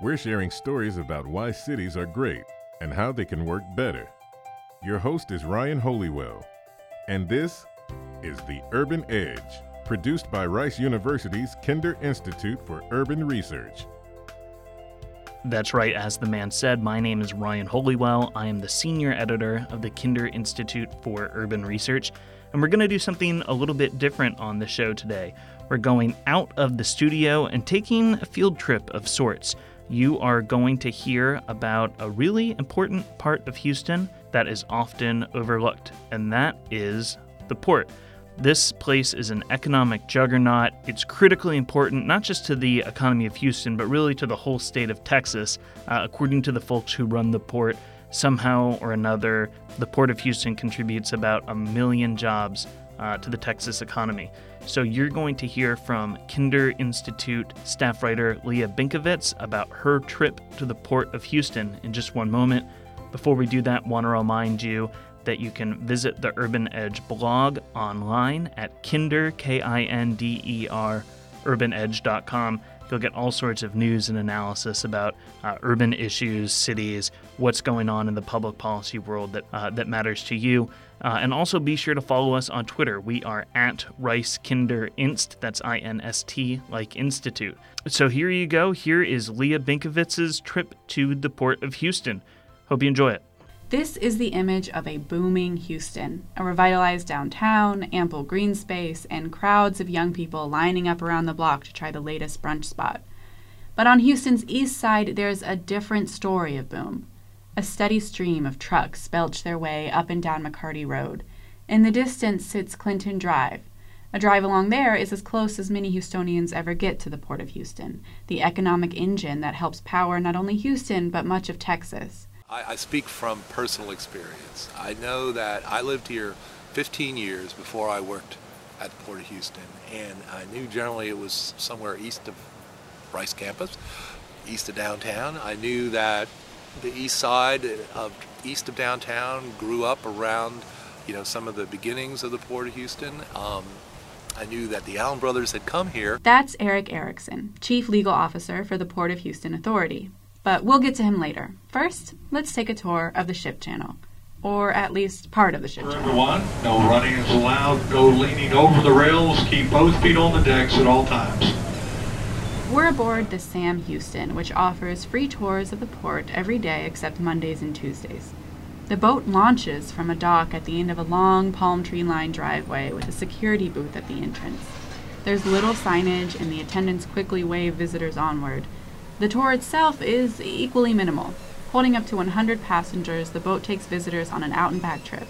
We're sharing stories about why cities are great and how they can work better. Your host is Ryan Holeywell, and this is The Urban Edge, produced by Rice University's Kinder Institute for Urban Research. That's right, as the man said, my name is Ryan Holeywell. I am the senior editor of the Kinder Institute for Urban Research, and we're going to do something a little bit different on the show today. We're going out of the studio and taking a field trip of sorts. You are going to hear about a really important part of Houston that is often overlooked, and that is the port. This place is an economic juggernaut. It's critically important not just to the economy of Houston, but really to the whole state of Texas. Uh, according to the folks who run the port, somehow or another, the Port of Houston contributes about a million jobs uh, to the Texas economy. So you're going to hear from Kinder Institute staff writer Leah Binkovitz about her trip to the Port of Houston in just one moment. Before we do that, want to remind you that you can visit the Urban Edge blog online at kinder, K I N D E R, urbanedge.com. You'll get all sorts of news and analysis about uh, urban issues, cities, what's going on in the public policy world that, uh, that matters to you. Uh, and also be sure to follow us on Twitter. We are at Rice Kinder Inst. That's I N S T, like Institute. So here you go. Here is Leah Binkovitz's trip to the Port of Houston. Hope you enjoy it. This is the image of a booming Houston, a revitalized downtown, ample green space, and crowds of young people lining up around the block to try the latest brunch spot. But on Houston's east side, there's a different story of boom. A steady stream of trucks belch their way up and down McCarty Road. In the distance sits Clinton Drive. A drive along there is as close as many Houstonians ever get to the Port of Houston, the economic engine that helps power not only Houston, but much of Texas. I, I speak from personal experience. I know that I lived here 15 years before I worked at the Port of Houston, and I knew generally it was somewhere east of Rice campus, east of downtown. I knew that the east side of east of downtown grew up around, you know, some of the beginnings of the Port of Houston. Um, I knew that the Allen brothers had come here. That's Eric Erickson, Chief Legal Officer for the Port of Houston Authority but we'll get to him later. First, let's take a tour of the ship channel, or at least part of the ship channel. Everyone, no running is allowed, no leaning over the rails, keep both feet on the decks at all times. We're aboard the Sam Houston, which offers free tours of the port every day except Mondays and Tuesdays. The boat launches from a dock at the end of a long palm tree lined driveway with a security booth at the entrance. There's little signage, and the attendants quickly wave visitors onward, the tour itself is equally minimal. Holding up to 100 passengers, the boat takes visitors on an out and back trip.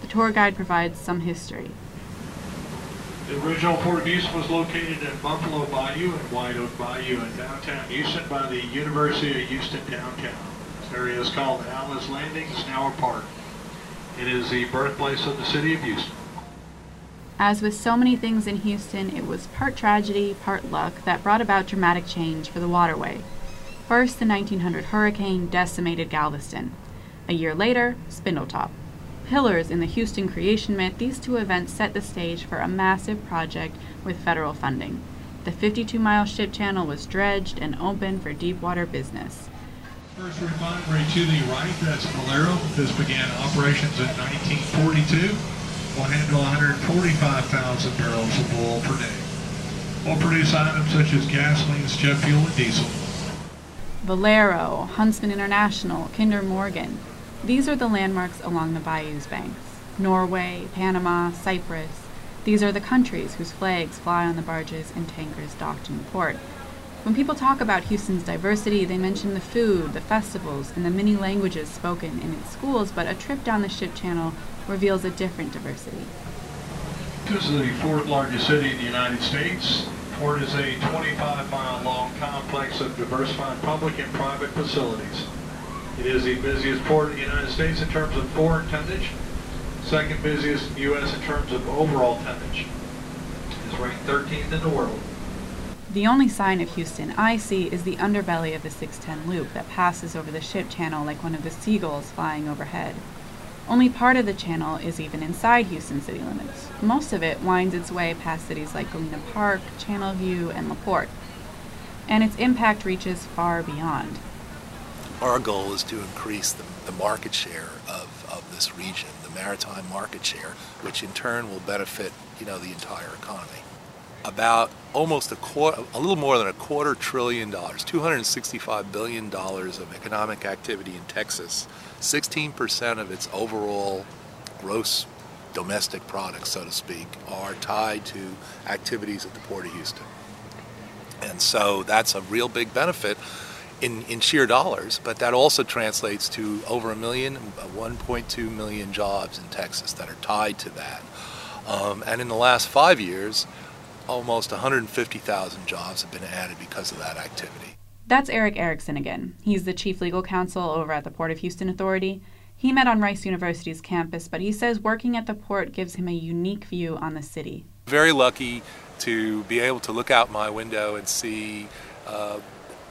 The tour guide provides some history. The original Port of Houston was located in Buffalo Bayou and White Oak Bayou in downtown Houston by the University of Houston downtown. This area is called Allen's Landing. It's now a park. It is the birthplace of the city of Houston. As with so many things in Houston, it was part tragedy, part luck that brought about dramatic change for the waterway. First, the 1900 hurricane decimated Galveston. A year later, Spindletop. Pillars in the Houston creation myth, these two events set the stage for a massive project with federal funding. The 52 mile ship channel was dredged and opened for deep water business. First refinery to the right, that's Valero. This began operations in 1942 will handle 145,000 barrels of oil per day. Will produce items such as gasoline, jet fuel, and diesel. Valero, Huntsman International, Kinder Morgan. These are the landmarks along the bayou's banks. Norway, Panama, Cyprus. These are the countries whose flags fly on the barges and tankers docked in the port. When people talk about Houston's diversity, they mention the food, the festivals, and the many languages spoken in its schools, but a trip down the ship channel reveals a different diversity. This is the fourth largest city in the United States. Port is a 25 mile long complex of diversified public and private facilities. It is the busiest port in the United States in terms of foreign tonnage, second busiest in the U.S. in terms of overall tonnage. It is ranked 13th in the world. The only sign of Houston I see is the underbelly of the 610 loop that passes over the ship channel like one of the seagulls flying overhead. Only part of the channel is even inside Houston city limits. Most of it winds its way past cities like Galena Park, Channelview, and LaPorte. and its impact reaches far beyond. Our goal is to increase the, the market share of, of this region, the maritime market share, which in turn will benefit, you know, the entire economy. About almost a quarter, a little more than a quarter trillion dollars, 265 billion dollars of economic activity in Texas, 16% of its overall gross domestic product, so to speak, are tied to activities at the Port of Houston. And so that's a real big benefit in, in sheer dollars, but that also translates to over a million, 1.2 million jobs in Texas that are tied to that. Um, and in the last five years, almost 150,000 jobs have been added because of that activity. That's Eric Erickson again. He's the chief legal counsel over at the Port of Houston Authority. He met on Rice University's campus, but he says working at the port gives him a unique view on the city. Very lucky to be able to look out my window and see uh,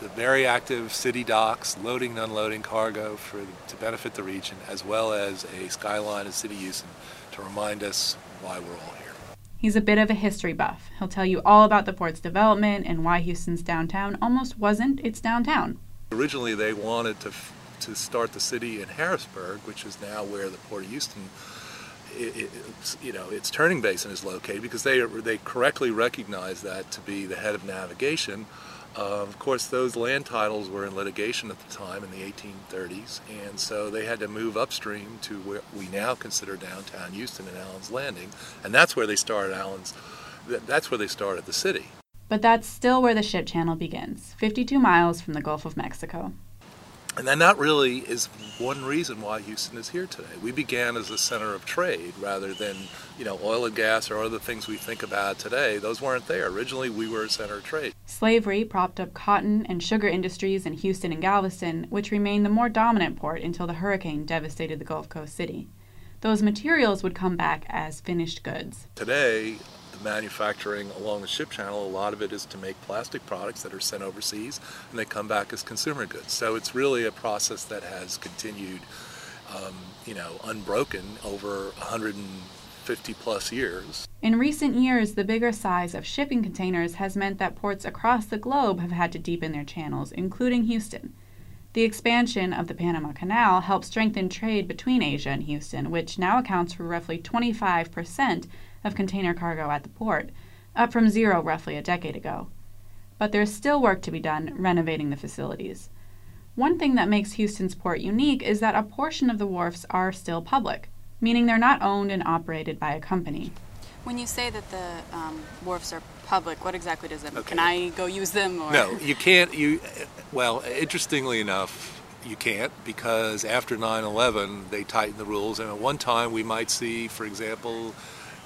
the very active city docks loading and unloading cargo for, to benefit the region, as well as a skyline of City Houston to remind us why we're all here. He's a bit of a history buff. He'll tell you all about the port's development and why Houston's downtown almost wasn't its downtown. Originally, they wanted to, to start the city in Harrisburg, which is now where the Port of Houston it, it, you know, its turning basin is located because they they correctly recognize that to be the head of navigation. Uh, of course, those land titles were in litigation at the time in the 1830s, and so they had to move upstream to where we now consider downtown Houston and Allen's Landing, and that's where they started Allen's. That's where they started the city. But that's still where the ship channel begins, 52 miles from the Gulf of Mexico. And then that really is one reason why Houston is here today. We began as a center of trade rather than, you know, oil and gas or other things we think about today. Those weren't there. Originally, we were a center of trade. Slavery propped up cotton and sugar industries in Houston and Galveston, which remained the more dominant port until the hurricane devastated the Gulf Coast city. Those materials would come back as finished goods. Today, manufacturing along the ship channel, a lot of it is to make plastic products that are sent overseas and they come back as consumer goods. So it's really a process that has continued, um, you know, unbroken over 150 plus years. In recent years, the bigger size of shipping containers has meant that ports across the globe have had to deepen their channels, including Houston. The expansion of the Panama Canal helped strengthen trade between Asia and Houston, which now accounts for roughly 25 percent of container cargo at the port, up from zero roughly a decade ago. But there's still work to be done renovating the facilities. One thing that makes Houston's port unique is that a portion of the wharfs are still public, meaning they're not owned and operated by a company. When you say that the um, wharfs are public, what exactly does that mean? Okay. Can I go use them? Or? No, you can't. You well, interestingly enough, you can't because after 9/11 they tightened the rules, and at one time we might see, for example,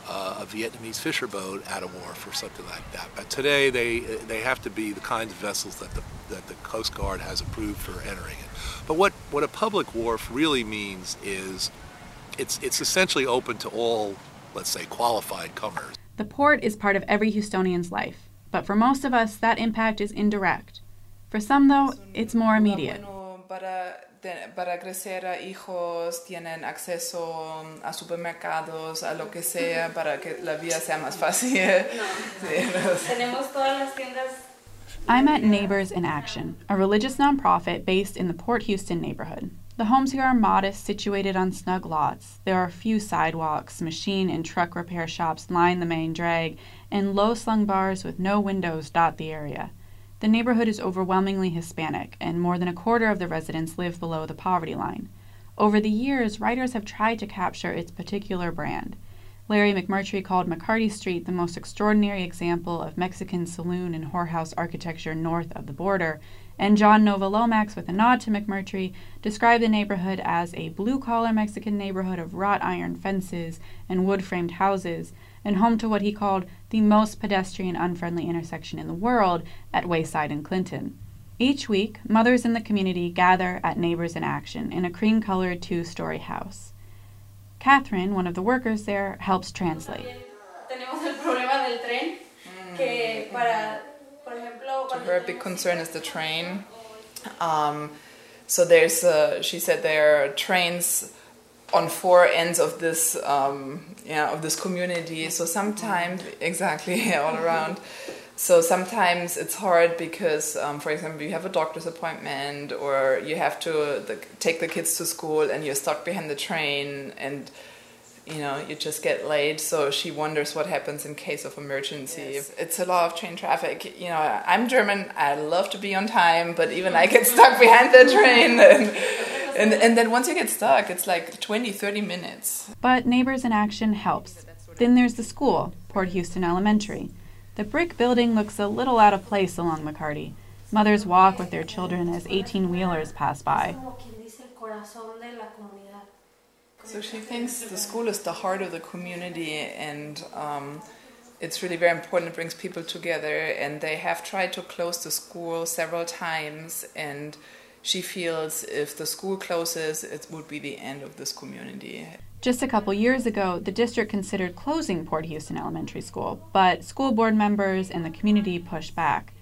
uh, a Vietnamese fisher boat at a wharf or something like that. But today they they have to be the kinds of vessels that the that the Coast Guard has approved for entering it. But what, what a public wharf really means is it's it's essentially open to all, let's say, qualified comers. The port is part of every Houstonian's life, but for most of us that impact is indirect. For some though, it's more immediate para crecer hijos tienen acceso a supermercados, a lo que sea, para que la vida sea más fácil. Tenemos todas las tiendas. I'm at Neighbors in Action, a religious nonprofit based in the Port Houston neighborhood. The homes here are modest, situated on snug lots. There are few sidewalks, machine and truck repair shops line the main drag, and low slung bars with no windows dot the area. The neighborhood is overwhelmingly Hispanic, and more than a quarter of the residents live below the poverty line. Over the years, writers have tried to capture its particular brand. Larry McMurtry called McCarty Street the most extraordinary example of Mexican saloon and whorehouse architecture north of the border, and John Nova Lomax, with a nod to McMurtry, described the neighborhood as a blue collar Mexican neighborhood of wrought iron fences and wood framed houses, and home to what he called the most pedestrian unfriendly intersection in the world at Wayside and Clinton. Each week, mothers in the community gather at Neighbors in Action in a cream colored two story house. Catherine, one of the workers there, helps translate. To Her big concern is the train. Um, so there's, a, she said there are trains on four ends of this um, yeah of this community. So sometimes exactly all around. So sometimes it's hard because, um, for example, you have a doctor's appointment or you have to the, take the kids to school and you're stuck behind the train and you know you just get late. So she wonders what happens in case of emergency. Yes. it's a lot of train traffic. You know i'm german. I love to be on time but even i get stuck behind the train and, and and then once you get stuck it's like 20 30 minutes but neighbors in action helps then there's the school port houston elementary the brick building looks a little out of place along mccarty mothers walk with their children as 18 wheelers pass by so she thinks the school is the heart of the community and um, it's really very important. It brings people together, and they have tried to close the school several times. And she feels if the school closes, it would be the end of this community. Just a couple years ago, the district considered closing Port Houston Elementary School, but school board members and the community pushed back.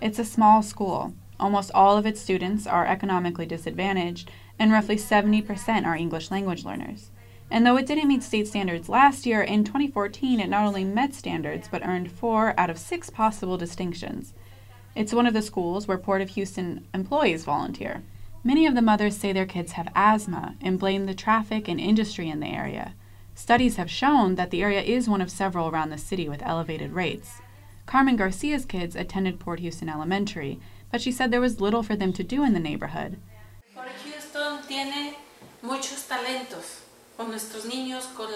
It's a small school. Almost all of its students are economically disadvantaged, and roughly 70% are English language learners. And though it didn't meet state standards last year, in 2014 it not only met standards but earned four out of six possible distinctions. It's one of the schools where Port of Houston employees volunteer. Many of the mothers say their kids have asthma and blame the traffic and industry in the area. Studies have shown that the area is one of several around the city with elevated rates. Carmen Garcia's kids attended Port Houston Elementary, but she said there was little for them to do in the neighborhood Port Houston tiene muchos talentos con nuestros niños, con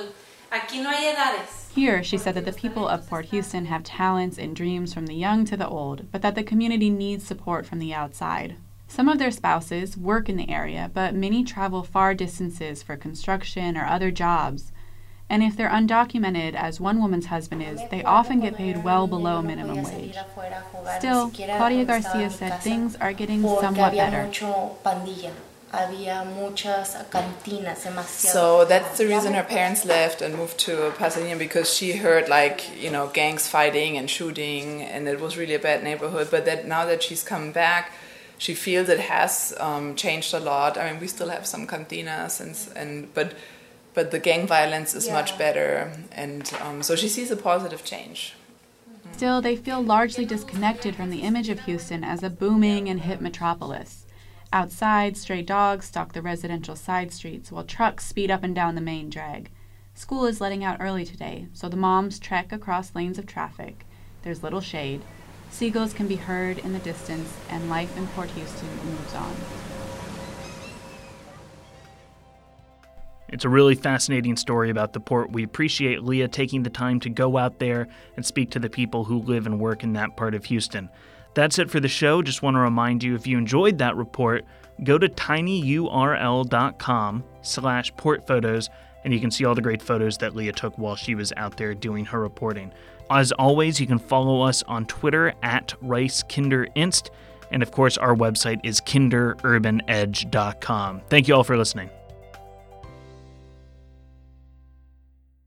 aquí no hay edades. Here, she said that the people of Port Houston have talents and dreams from the young to the old, but that the community needs support from the outside. Some of their spouses work in the area, but many travel far distances for construction or other jobs. And if they're undocumented, as one woman's husband is, they often get paid well below minimum wage. Still, Claudia Garcia said things are getting somewhat better. Había muchas cantinas, So that's the reason her parents left and moved to Pasadena because she heard like you know gangs fighting and shooting, and it was really a bad neighborhood. But that now that she's come back, she feels it has um, changed a lot. I mean, we still have some cantinas, and and but but the gang violence is yeah. much better, and um, so she sees a positive change. Still, they feel largely disconnected from the image of Houston as a booming and hip metropolis. Outside, stray dogs stalk the residential side streets while trucks speed up and down the main drag. School is letting out early today, so the moms trek across lanes of traffic. There's little shade. Seagulls can be heard in the distance, and life in Port Houston moves on. It's a really fascinating story about the port. We appreciate Leah taking the time to go out there and speak to the people who live and work in that part of Houston. That's it for the show. Just want to remind you if you enjoyed that report, go to tinyurl.com slash portphotos and you can see all the great photos that Leah took while she was out there doing her reporting. As always, you can follow us on Twitter at RiceKinderInst. And of course, our website is kinderurbanedge.com. Thank you all for listening.